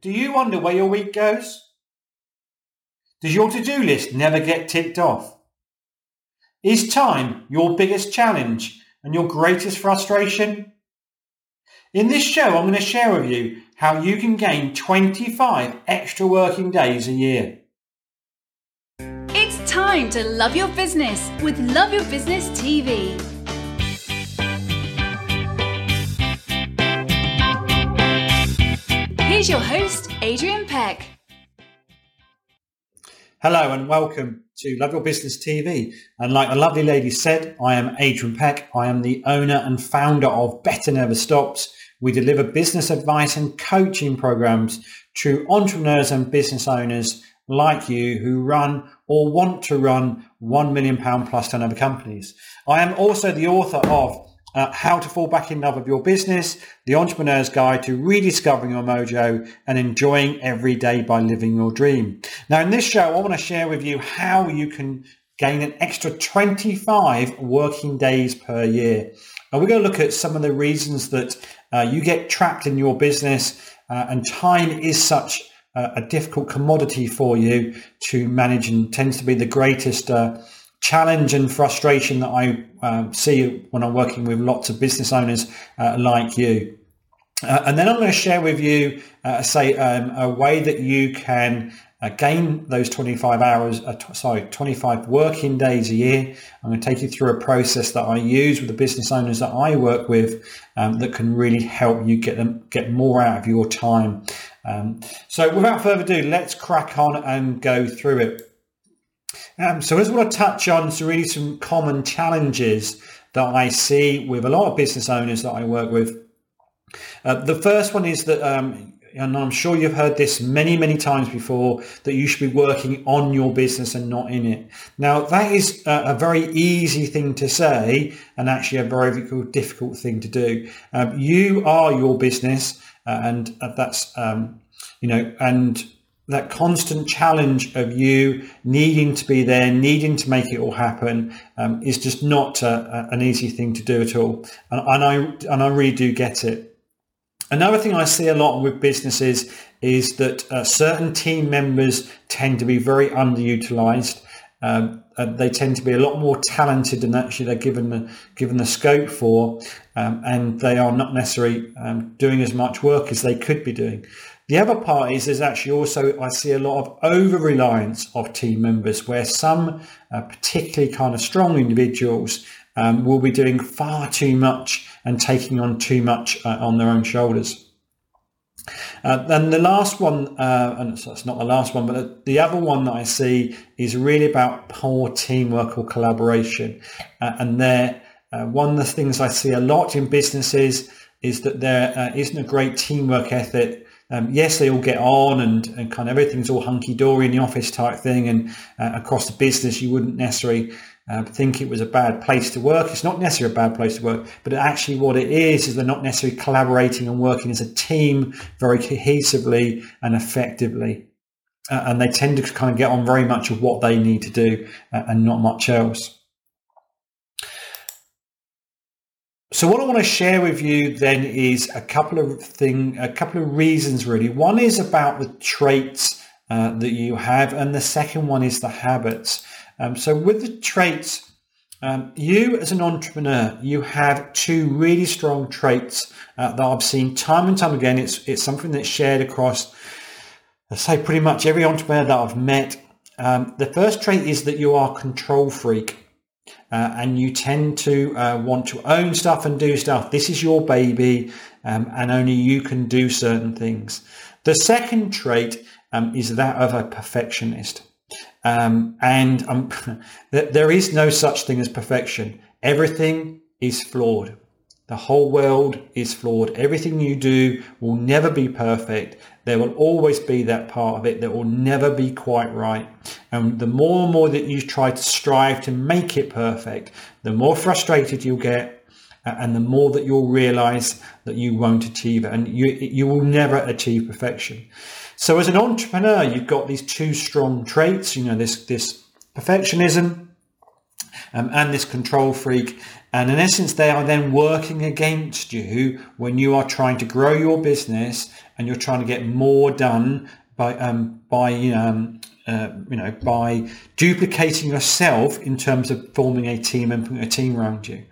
Do you wonder where your week goes? Does your to-do list never get ticked off? Is time your biggest challenge and your greatest frustration? In this show, I'm going to share with you how you can gain 25 extra working days a year. It's time to love your business with Love Your Business TV. Here's your host, Adrian Peck. Hello and welcome to Love Your Business TV. And like the lovely lady said, I am Adrian Peck. I am the owner and founder of Better Never Stops. We deliver business advice and coaching programs to entrepreneurs and business owners like you who run or want to run £1 million plus turnover companies. I am also the author of uh, how to fall back in love with your business, the entrepreneur's guide to rediscovering your mojo and enjoying every day by living your dream. Now, in this show, I want to share with you how you can gain an extra 25 working days per year. And we're going to look at some of the reasons that uh, you get trapped in your business uh, and time is such a difficult commodity for you to manage and tends to be the greatest uh, challenge and frustration that I uh, see when I'm working with lots of business owners uh, like you. Uh, and then I'm going to share with you, uh, say, um, a way that you can uh, gain those 25 hours, uh, t- sorry, 25 working days a year. I'm going to take you through a process that I use with the business owners that I work with um, that can really help you get them get more out of your time. Um, so without further ado, let's crack on and go through it. Um, so, I want to touch on some really some common challenges that I see with a lot of business owners that I work with. Uh, the first one is that, um, and I'm sure you've heard this many, many times before, that you should be working on your business and not in it. Now, that is a, a very easy thing to say and actually a very difficult thing to do. Um, you are your business, uh, and uh, that's, um, you know, and that constant challenge of you needing to be there, needing to make it all happen, um, is just not uh, an easy thing to do at all. And, and, I and I really do get it. Another thing I see a lot with businesses is that uh, certain team members tend to be very underutilized. Um, uh, they tend to be a lot more talented than actually they're given the given the scope for, um, and they are not necessarily um, doing as much work as they could be doing. The other part is there's actually also, I see a lot of over reliance of team members where some uh, particularly kind of strong individuals um, will be doing far too much and taking on too much uh, on their own shoulders. Uh, then the last one, uh, and it's not the last one, but the other one that I see is really about poor teamwork or collaboration. Uh, and there, uh, one of the things I see a lot in businesses is that there uh, not a great teamwork ethic um, yes, they all get on and, and kind of everything's all hunky dory in the office type thing. And uh, across the business, you wouldn't necessarily uh, think it was a bad place to work. It's not necessarily a bad place to work, but actually what it is is they're not necessarily collaborating and working as a team very cohesively and effectively. Uh, and they tend to kind of get on very much of what they need to do uh, and not much else. So what I want to share with you then is a couple of thing, a couple of reasons really. One is about the traits uh, that you have, and the second one is the habits. Um, so with the traits, um, you as an entrepreneur, you have two really strong traits uh, that I've seen time and time again. It's it's something that's shared across, I say, pretty much every entrepreneur that I've met. Um, the first trait is that you are control freak uh, and you tend to uh, want to own stuff and do stuff. This is your baby, um, and only you can do certain things. The second trait um, is that of a perfectionist. Um, and um, there is no such thing as perfection. Everything is flawed. The whole world is flawed. Everything you do will never be perfect. There will always be that part of it that will never be quite right. And the more and more that you try to strive to make it perfect, the more frustrated you'll get and the more that you'll realize that you won't achieve it and you, you will never achieve perfection. So as an entrepreneur, you've got these two strong traits, you know, this, this perfectionism um, and this control freak. And in essence, they are then working against you when you are trying to grow your business and you're trying to get more done by um, by um, uh, you know by duplicating yourself in terms of forming a team and putting a team around you.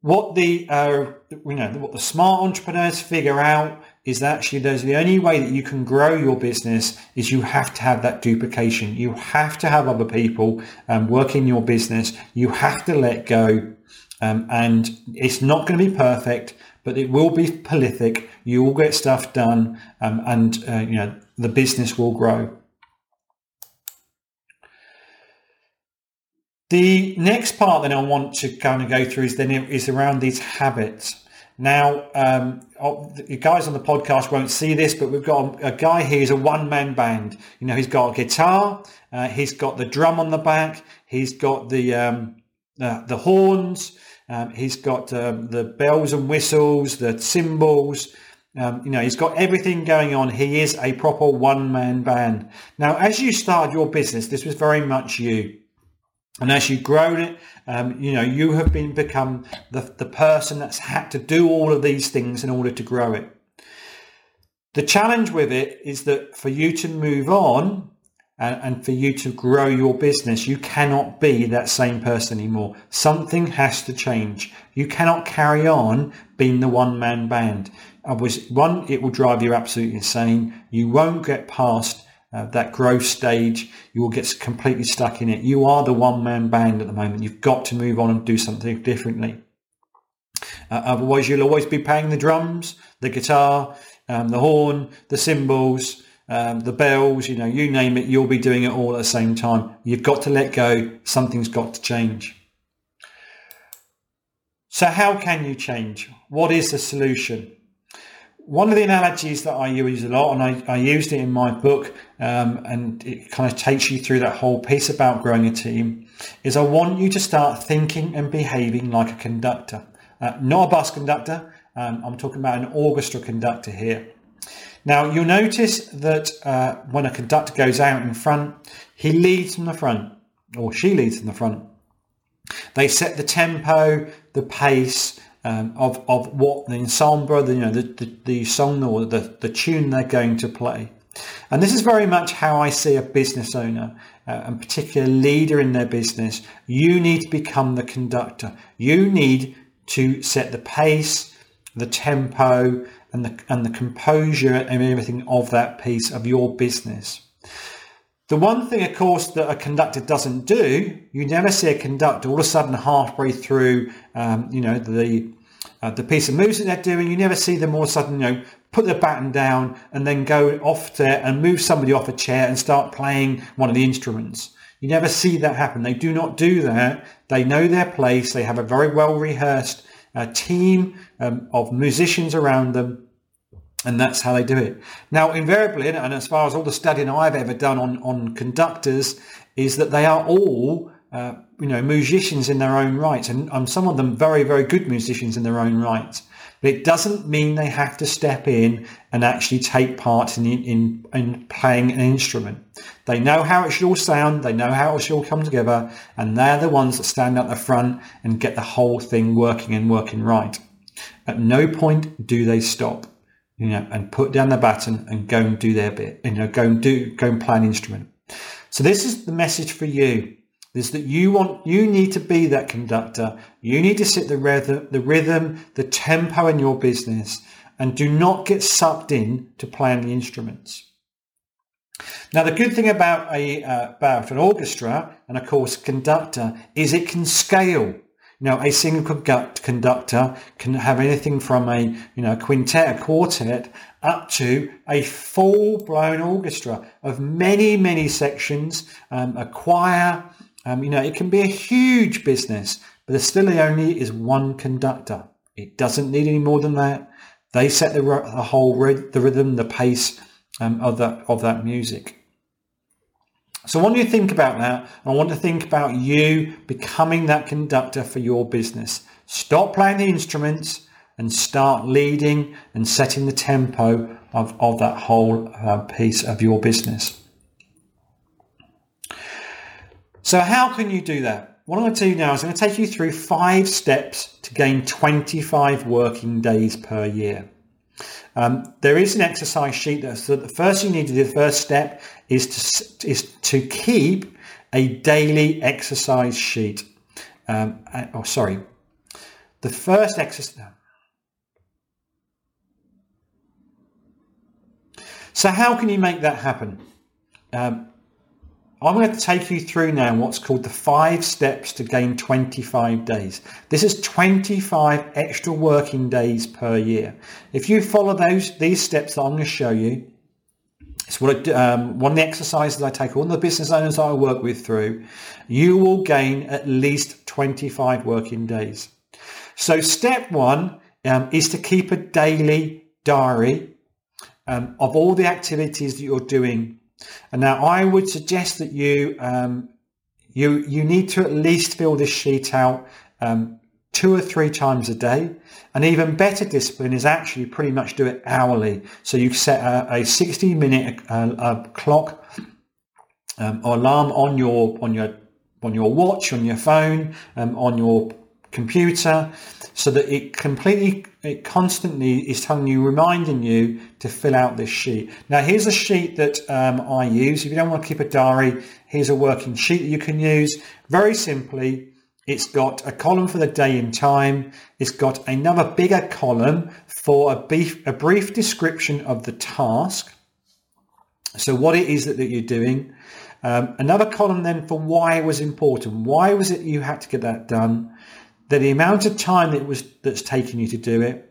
What the uh, you know what the smart entrepreneurs figure out is that actually there's the only way that you can grow your business is you have to have that duplication. You have to have other people um, working your business. You have to let go, um, and it's not going to be perfect, but it will be prolific. You will get stuff done, um, and uh, you know the business will grow. The next part that I want to kind of go through is then is around these habits. Now, um, oh, the guys on the podcast won't see this, but we've got a, guy here who's a one-man band. You know, he's got a guitar, uh, he's got the drum on the back, he's got the um, uh, the horns, um, he's got um, the bells and whistles, the cymbals. Um, you know, he's got everything going on. He is a proper one-man band. Now, as you started your business, this was very much you. And as you've grown it, um, you know, you have been become the, the person that's had to do all of these things in order to grow it. The challenge with it is that for you to move on and, and for you to grow your business, you cannot be that same person anymore. Something has to change. You cannot carry on being the one man band. I was one, it will drive you absolutely insane. You won't get past uh, that growth stage, you will get completely stuck in it. You are the one man band at the moment. You've got to move on and do something differently. Uh, otherwise, you'll always be playing the drums, the guitar, um, the horn, the cymbals, um, the bells, you know, you name it, you'll be doing it all at the same time. You've got to let go. Something's got to change. So how can you change? What is the solution? One of the analogies that I use a lot, and I, I used it in my book, um, and it kind of takes you through that whole piece about growing a team, is I want you to start thinking and behaving like a conductor, uh, not a bus conductor. Um, I'm talking about an orchestra conductor here. Now, you'll notice that uh, when a conductor goes out in front, he leads from the front, or she leads from the front. They set the tempo, the pace, um, of of what the ensemble, the, you know, the, the, the song or the, the tune they're going to play. And this is very much how I see a business owner, uh, and particular leader in their business. You need to become the conductor. You need to set the pace, the tempo, and the and the composure and everything of that piece of your business. The one thing, of course, that a conductor doesn't do, you never see a conductor all of a sudden halfway through, um, you know, the uh, the piece of music they're doing. You never see them all of a sudden, you know, put the baton down and then go off there and move somebody off a chair and start playing one of the instruments. You never see that happen. They do not do that. They know their place. They have a very well rehearsed uh, team um, of musicians around them and that's how they do it. Now, invariably, and as far as all the studying I've ever done on, on conductors, is that they are all, uh, you know, musicians in their own right, and, and some of them very, very good musicians in their own right. But it doesn't mean they have to step in and actually take part in, in, in playing an instrument. They know how it should all sound, they know how it should all come together, and they're the ones that stand at the front and get the whole thing working and working right. At no point do they stop you know, and put down the baton and go and do their bit, you know, go and do, go and play an instrument. So this is the message for you is that you want, you need to be that conductor. You need to set the rhythm, the rhythm, the tempo in your business and do not get sucked in to playing the instruments. Now, the good thing about a, uh, about an orchestra and of course conductor is it can scale. Now, a single conductor can have anything from a you know quintet, a quartet, up to a full-blown orchestra of many many sections, um, a choir. Um, you know, it can be a huge business, but still only is one conductor. It doesn't need any more than that. They set the, the whole the rhythm, the pace um, of that of that music. So I want you to think about that. I want to think about you becoming that conductor for your business. Stop playing the instruments and start leading and setting the tempo of, of that whole uh, piece of your business. So how can you do that? what I'm going to do now is I'm going to take you through five steps to gain 25 working days per year. Um, there is an exercise sheet that so the first thing you need to do, the first step is to, is to keep a daily exercise sheet. Um, uh, oh, sorry. The first exercise. So how can you make that happen? Um, I'm going to take you through now what's called the five steps to gain 25 days. This is 25 extra working days per year. If you follow those these steps that I'm going to show you, it's what I, um, one of the exercises I take all the business owners that I work with through, you will gain at least 25 working days. So step one um, is to keep a daily diary um, of all the activities that you're doing and now I would suggest that you um, you you need to at least fill this sheet out um, two or three times a day. An even better discipline is actually pretty much do it hourly. So you set a, a 60 minute uh, clock um, or alarm on your on your on your watch, on your phone, um, on your computer so that it completely it constantly is telling you reminding you to fill out this sheet. Now here's a sheet that um, i use. If you don't want to keep a diary here's a working sheet that you can use. Very simply it's got a column for the day and time. It's got another bigger column for a brief, a brief description of the task. So what it is that, that you're doing. Um, another column then for why it was important. Why was it you had to get that done the, the amount of time that was that's taken you to do it.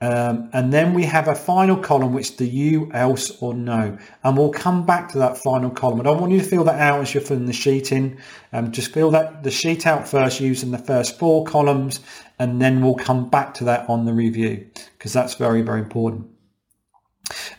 Um, and then we have a final column, which the you, else, or no. And we'll come back to that final column. I don't want you to fill that out as you're filling the sheet in. Um, just fill that the sheet out first using the first four columns, and then we'll come back to that on the review because that's very, very important.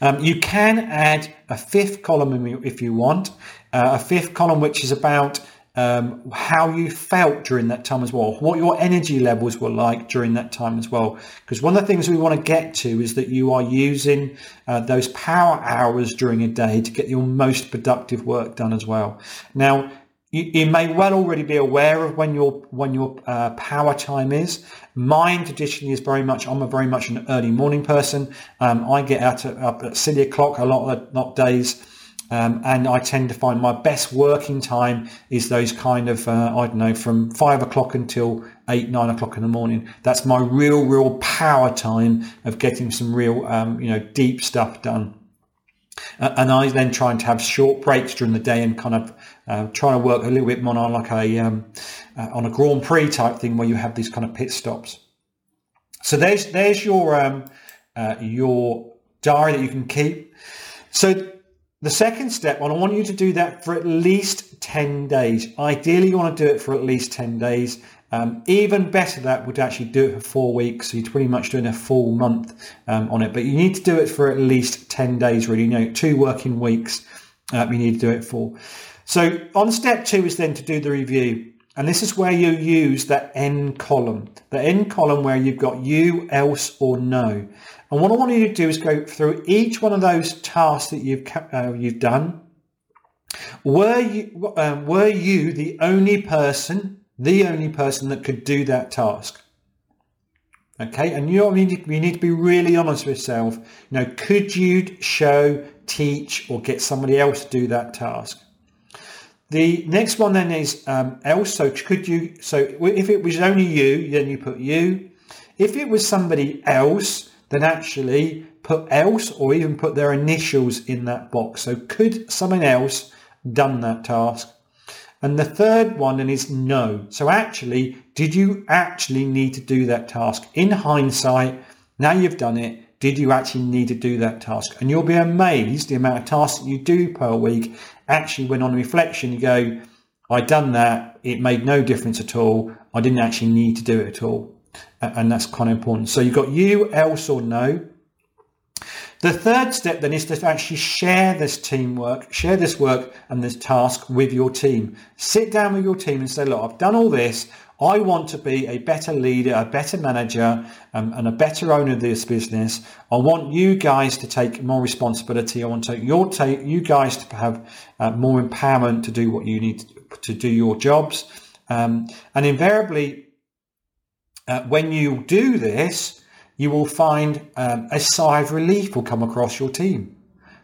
Um, you can add a fifth column if you want, uh, a fifth column which is about um, how you felt during that time as well, what your energy levels were like during that time as well. Because one of the things we want to get to is that you are using uh, those power hours during a day to get your most productive work done as well. Now, you, you may well already be aware of when your when your uh, power time is. Mine traditionally is very much. I'm a very much an early morning person. Um, I get out at, up at silly o'clock a lot of not days. Um, and I tend to find my best working time is those kind of, uh, I don't know, from five o'clock until eight, nine o'clock in the morning. That's my real, real power time of getting some real, um, you know, deep stuff done. Uh, and I then try to have short breaks during the day and kind of uh, trying to work a little bit more on like a, um, uh, on a Grand Prix type thing where you have these kind of pit stops. So there's, there's your, um, uh, your diary that you can keep. So the second step, and I want you to do that for at least 10 days. Ideally, you want to do it for at least 10 days. Um, even better, that would actually do it for four weeks. So you're pretty much doing a full month um, on it. But you need to do it for at least 10 days, really. You know, two working weeks uh, you need to do it for. So on step two is then to do the review. And this is where you use that N column, the N column where you've got you, else, or no. And what I want you to do is go through each one of those tasks that you've uh, you've done. Were you um, were you the only person, the only person that could do that task? Okay, and you, need to, you need to be really honest with yourself. You know, could you show, teach, or get somebody else to do that task? The next one then is um, else. So could you? So if it was only you, then you put you. If it was somebody else, then actually put else or even put their initials in that box. So could someone else done that task? And the third one then is no. So actually, did you actually need to do that task? In hindsight, now you've done it, did you actually need to do that task? And you'll be amazed the amount of tasks that you do per week. Actually, when on reflection, you go, I done that. It made no difference at all. I didn't actually need to do it at all and that's kind of important. So you've got you, else, or no. The third step then is to actually share this teamwork, share this work and this task with your team. Sit down with your team and say, look, I've done all this. I want to be a better leader, a better manager, um, and a better owner of this business. I want you guys to take more responsibility. I want to your take you guys to have uh, more empowerment to do what you need to, to do your jobs. Um, and invariably, uh, when you do this, you will find um, a sigh of relief will come across your team.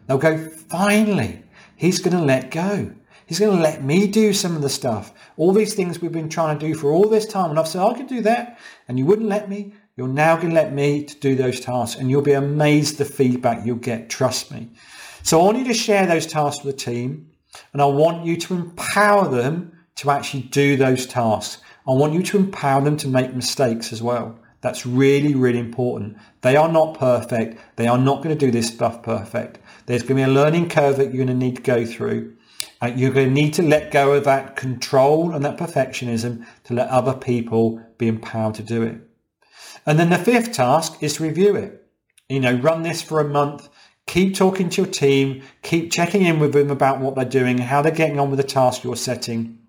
They'll go, finally, he's going to let go. He's going to let me do some of the stuff. All these things we've been trying to do for all this time. And I've said, I can do that. And you wouldn't let me. You're now going to let me to do those tasks. And you'll be amazed the feedback you'll get. Trust me. So I want you to share those tasks with the team. And I want you to empower them to actually do those tasks. I want you to empower them to make mistakes as well. That's really, really important. They are not perfect. They are not going to do this stuff perfect. There's going to be a learning curve that you're going to need to go through. Uh, you're going to need to let go of that control and that perfectionism to let other people be empowered to do it. And then the fifth task is to review it. You know, run this for a month. Keep talking to your team. Keep checking in with them about what they're doing, how they're getting on with the task you're setting.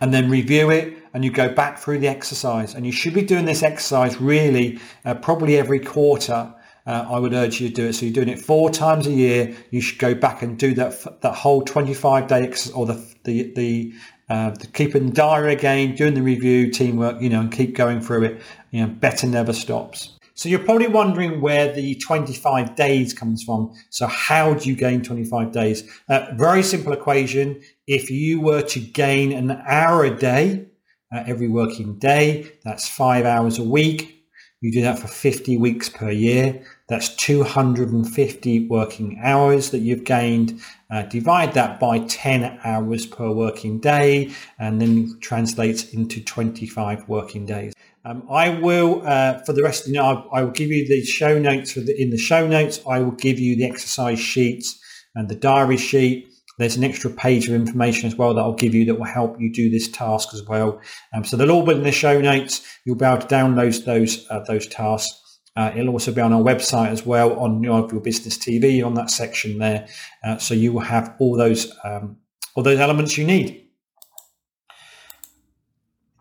And then review it and you go back through the exercise. And you should be doing this exercise really uh, probably every quarter uh, I would urge you to do it. So you're doing it four times a year. You should go back and do that that whole 25 day ex- or the the the, uh, the keeping diary again, doing the review, teamwork, you know, and keep going through it. You know, better never stops. So you're probably wondering where the 25 days comes from. So how do you gain 25 days? Uh, very simple equation. If you were to gain an hour a day, uh, every working day, that's five hours a week. You do that for 50 weeks per year. That's 250 working hours that you've gained. Uh, divide that by 10 hours per working day and then translates into 25 working days. Um, I will, uh, for the rest of night, I, I will give you the show notes. The, in the show notes, I will give you the exercise sheets and the diary sheet there's an extra page of information as well that I'll give you that will help you do this task as well. Um, so they'll all be in the show notes. You'll be able to download those uh, those tasks. Uh, it'll also be on our website as well on your, your business TV on that section there. Uh, so you will have all those um, all those elements you need.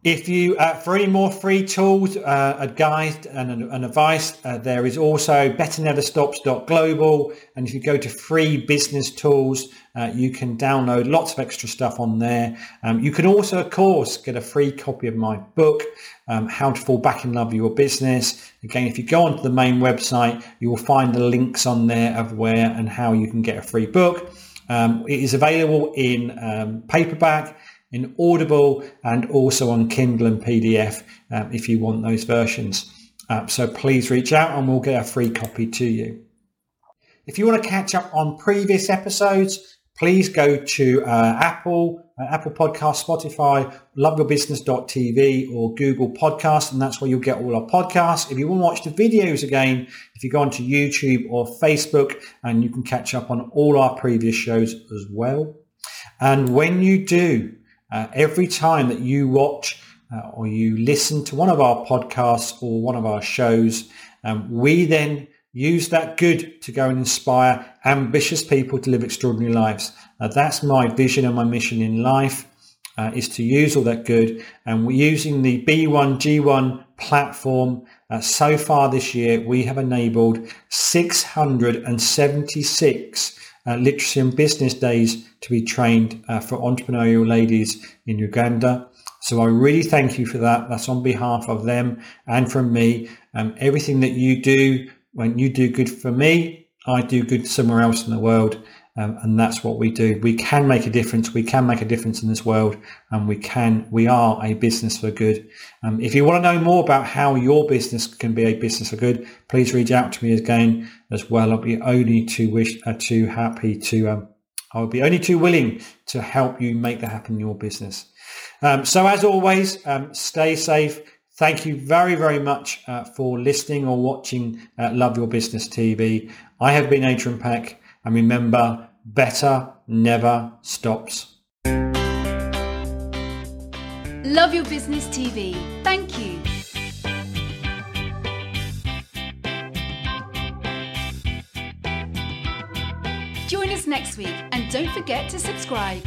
If you, uh, for any more free tools, uh, a guide and an advice, uh, there is also betterneverstops.global. And if you go to free business tools, uh, you can download lots of extra stuff on there. Um, you can also, of course, get a free copy of my book, um, How to Fall Back in Love with Your Business. Again, if you go onto the main website, you will find the links on there of where and how you can get a free book. Um, it is available in um, paperback in Audible and also on Kindle and PDF um, if you want those versions. Uh, so please reach out and we'll get a free copy to you. If you want to catch up on previous episodes, please go to uh, Apple, uh, Apple Podcast, Spotify, loveyourbusiness.tv or Google Podcast, and that's where you'll get all our podcasts. If you want to watch the videos again, if you go onto YouTube or Facebook, and you can catch up on all our previous shows as well. And when you do, uh, every time that you watch uh, or you listen to one of our podcasts or one of our shows, um, we then use that good to go and inspire ambitious people to live extraordinary lives. Uh, that's my vision and my mission in life. Uh, is to use all that good and we're using the B1G1 platform. Uh, so far this year, we have enabled 676 uh, literacy and business days to be trained uh, for entrepreneurial ladies in Uganda. So I really thank you for that. That's on behalf of them and from me. Um, everything that you do, when you do good for me, I do good somewhere else in the world. Um, and that's what we do. We can make a difference. We can make a difference in this world, and we can. We are a business for good. Um, if you want to know more about how your business can be a business for good, please reach out to me again as well. I'll be only too wish, uh, too happy to. Um, I'll be only too willing to help you make that happen in your business. Um, so as always, um, stay safe. Thank you very, very much uh, for listening or watching uh, Love Your Business TV. I have been Adrian Peck. And remember, better never stops. Love Your Business TV. Thank you. Join us next week and don't forget to subscribe.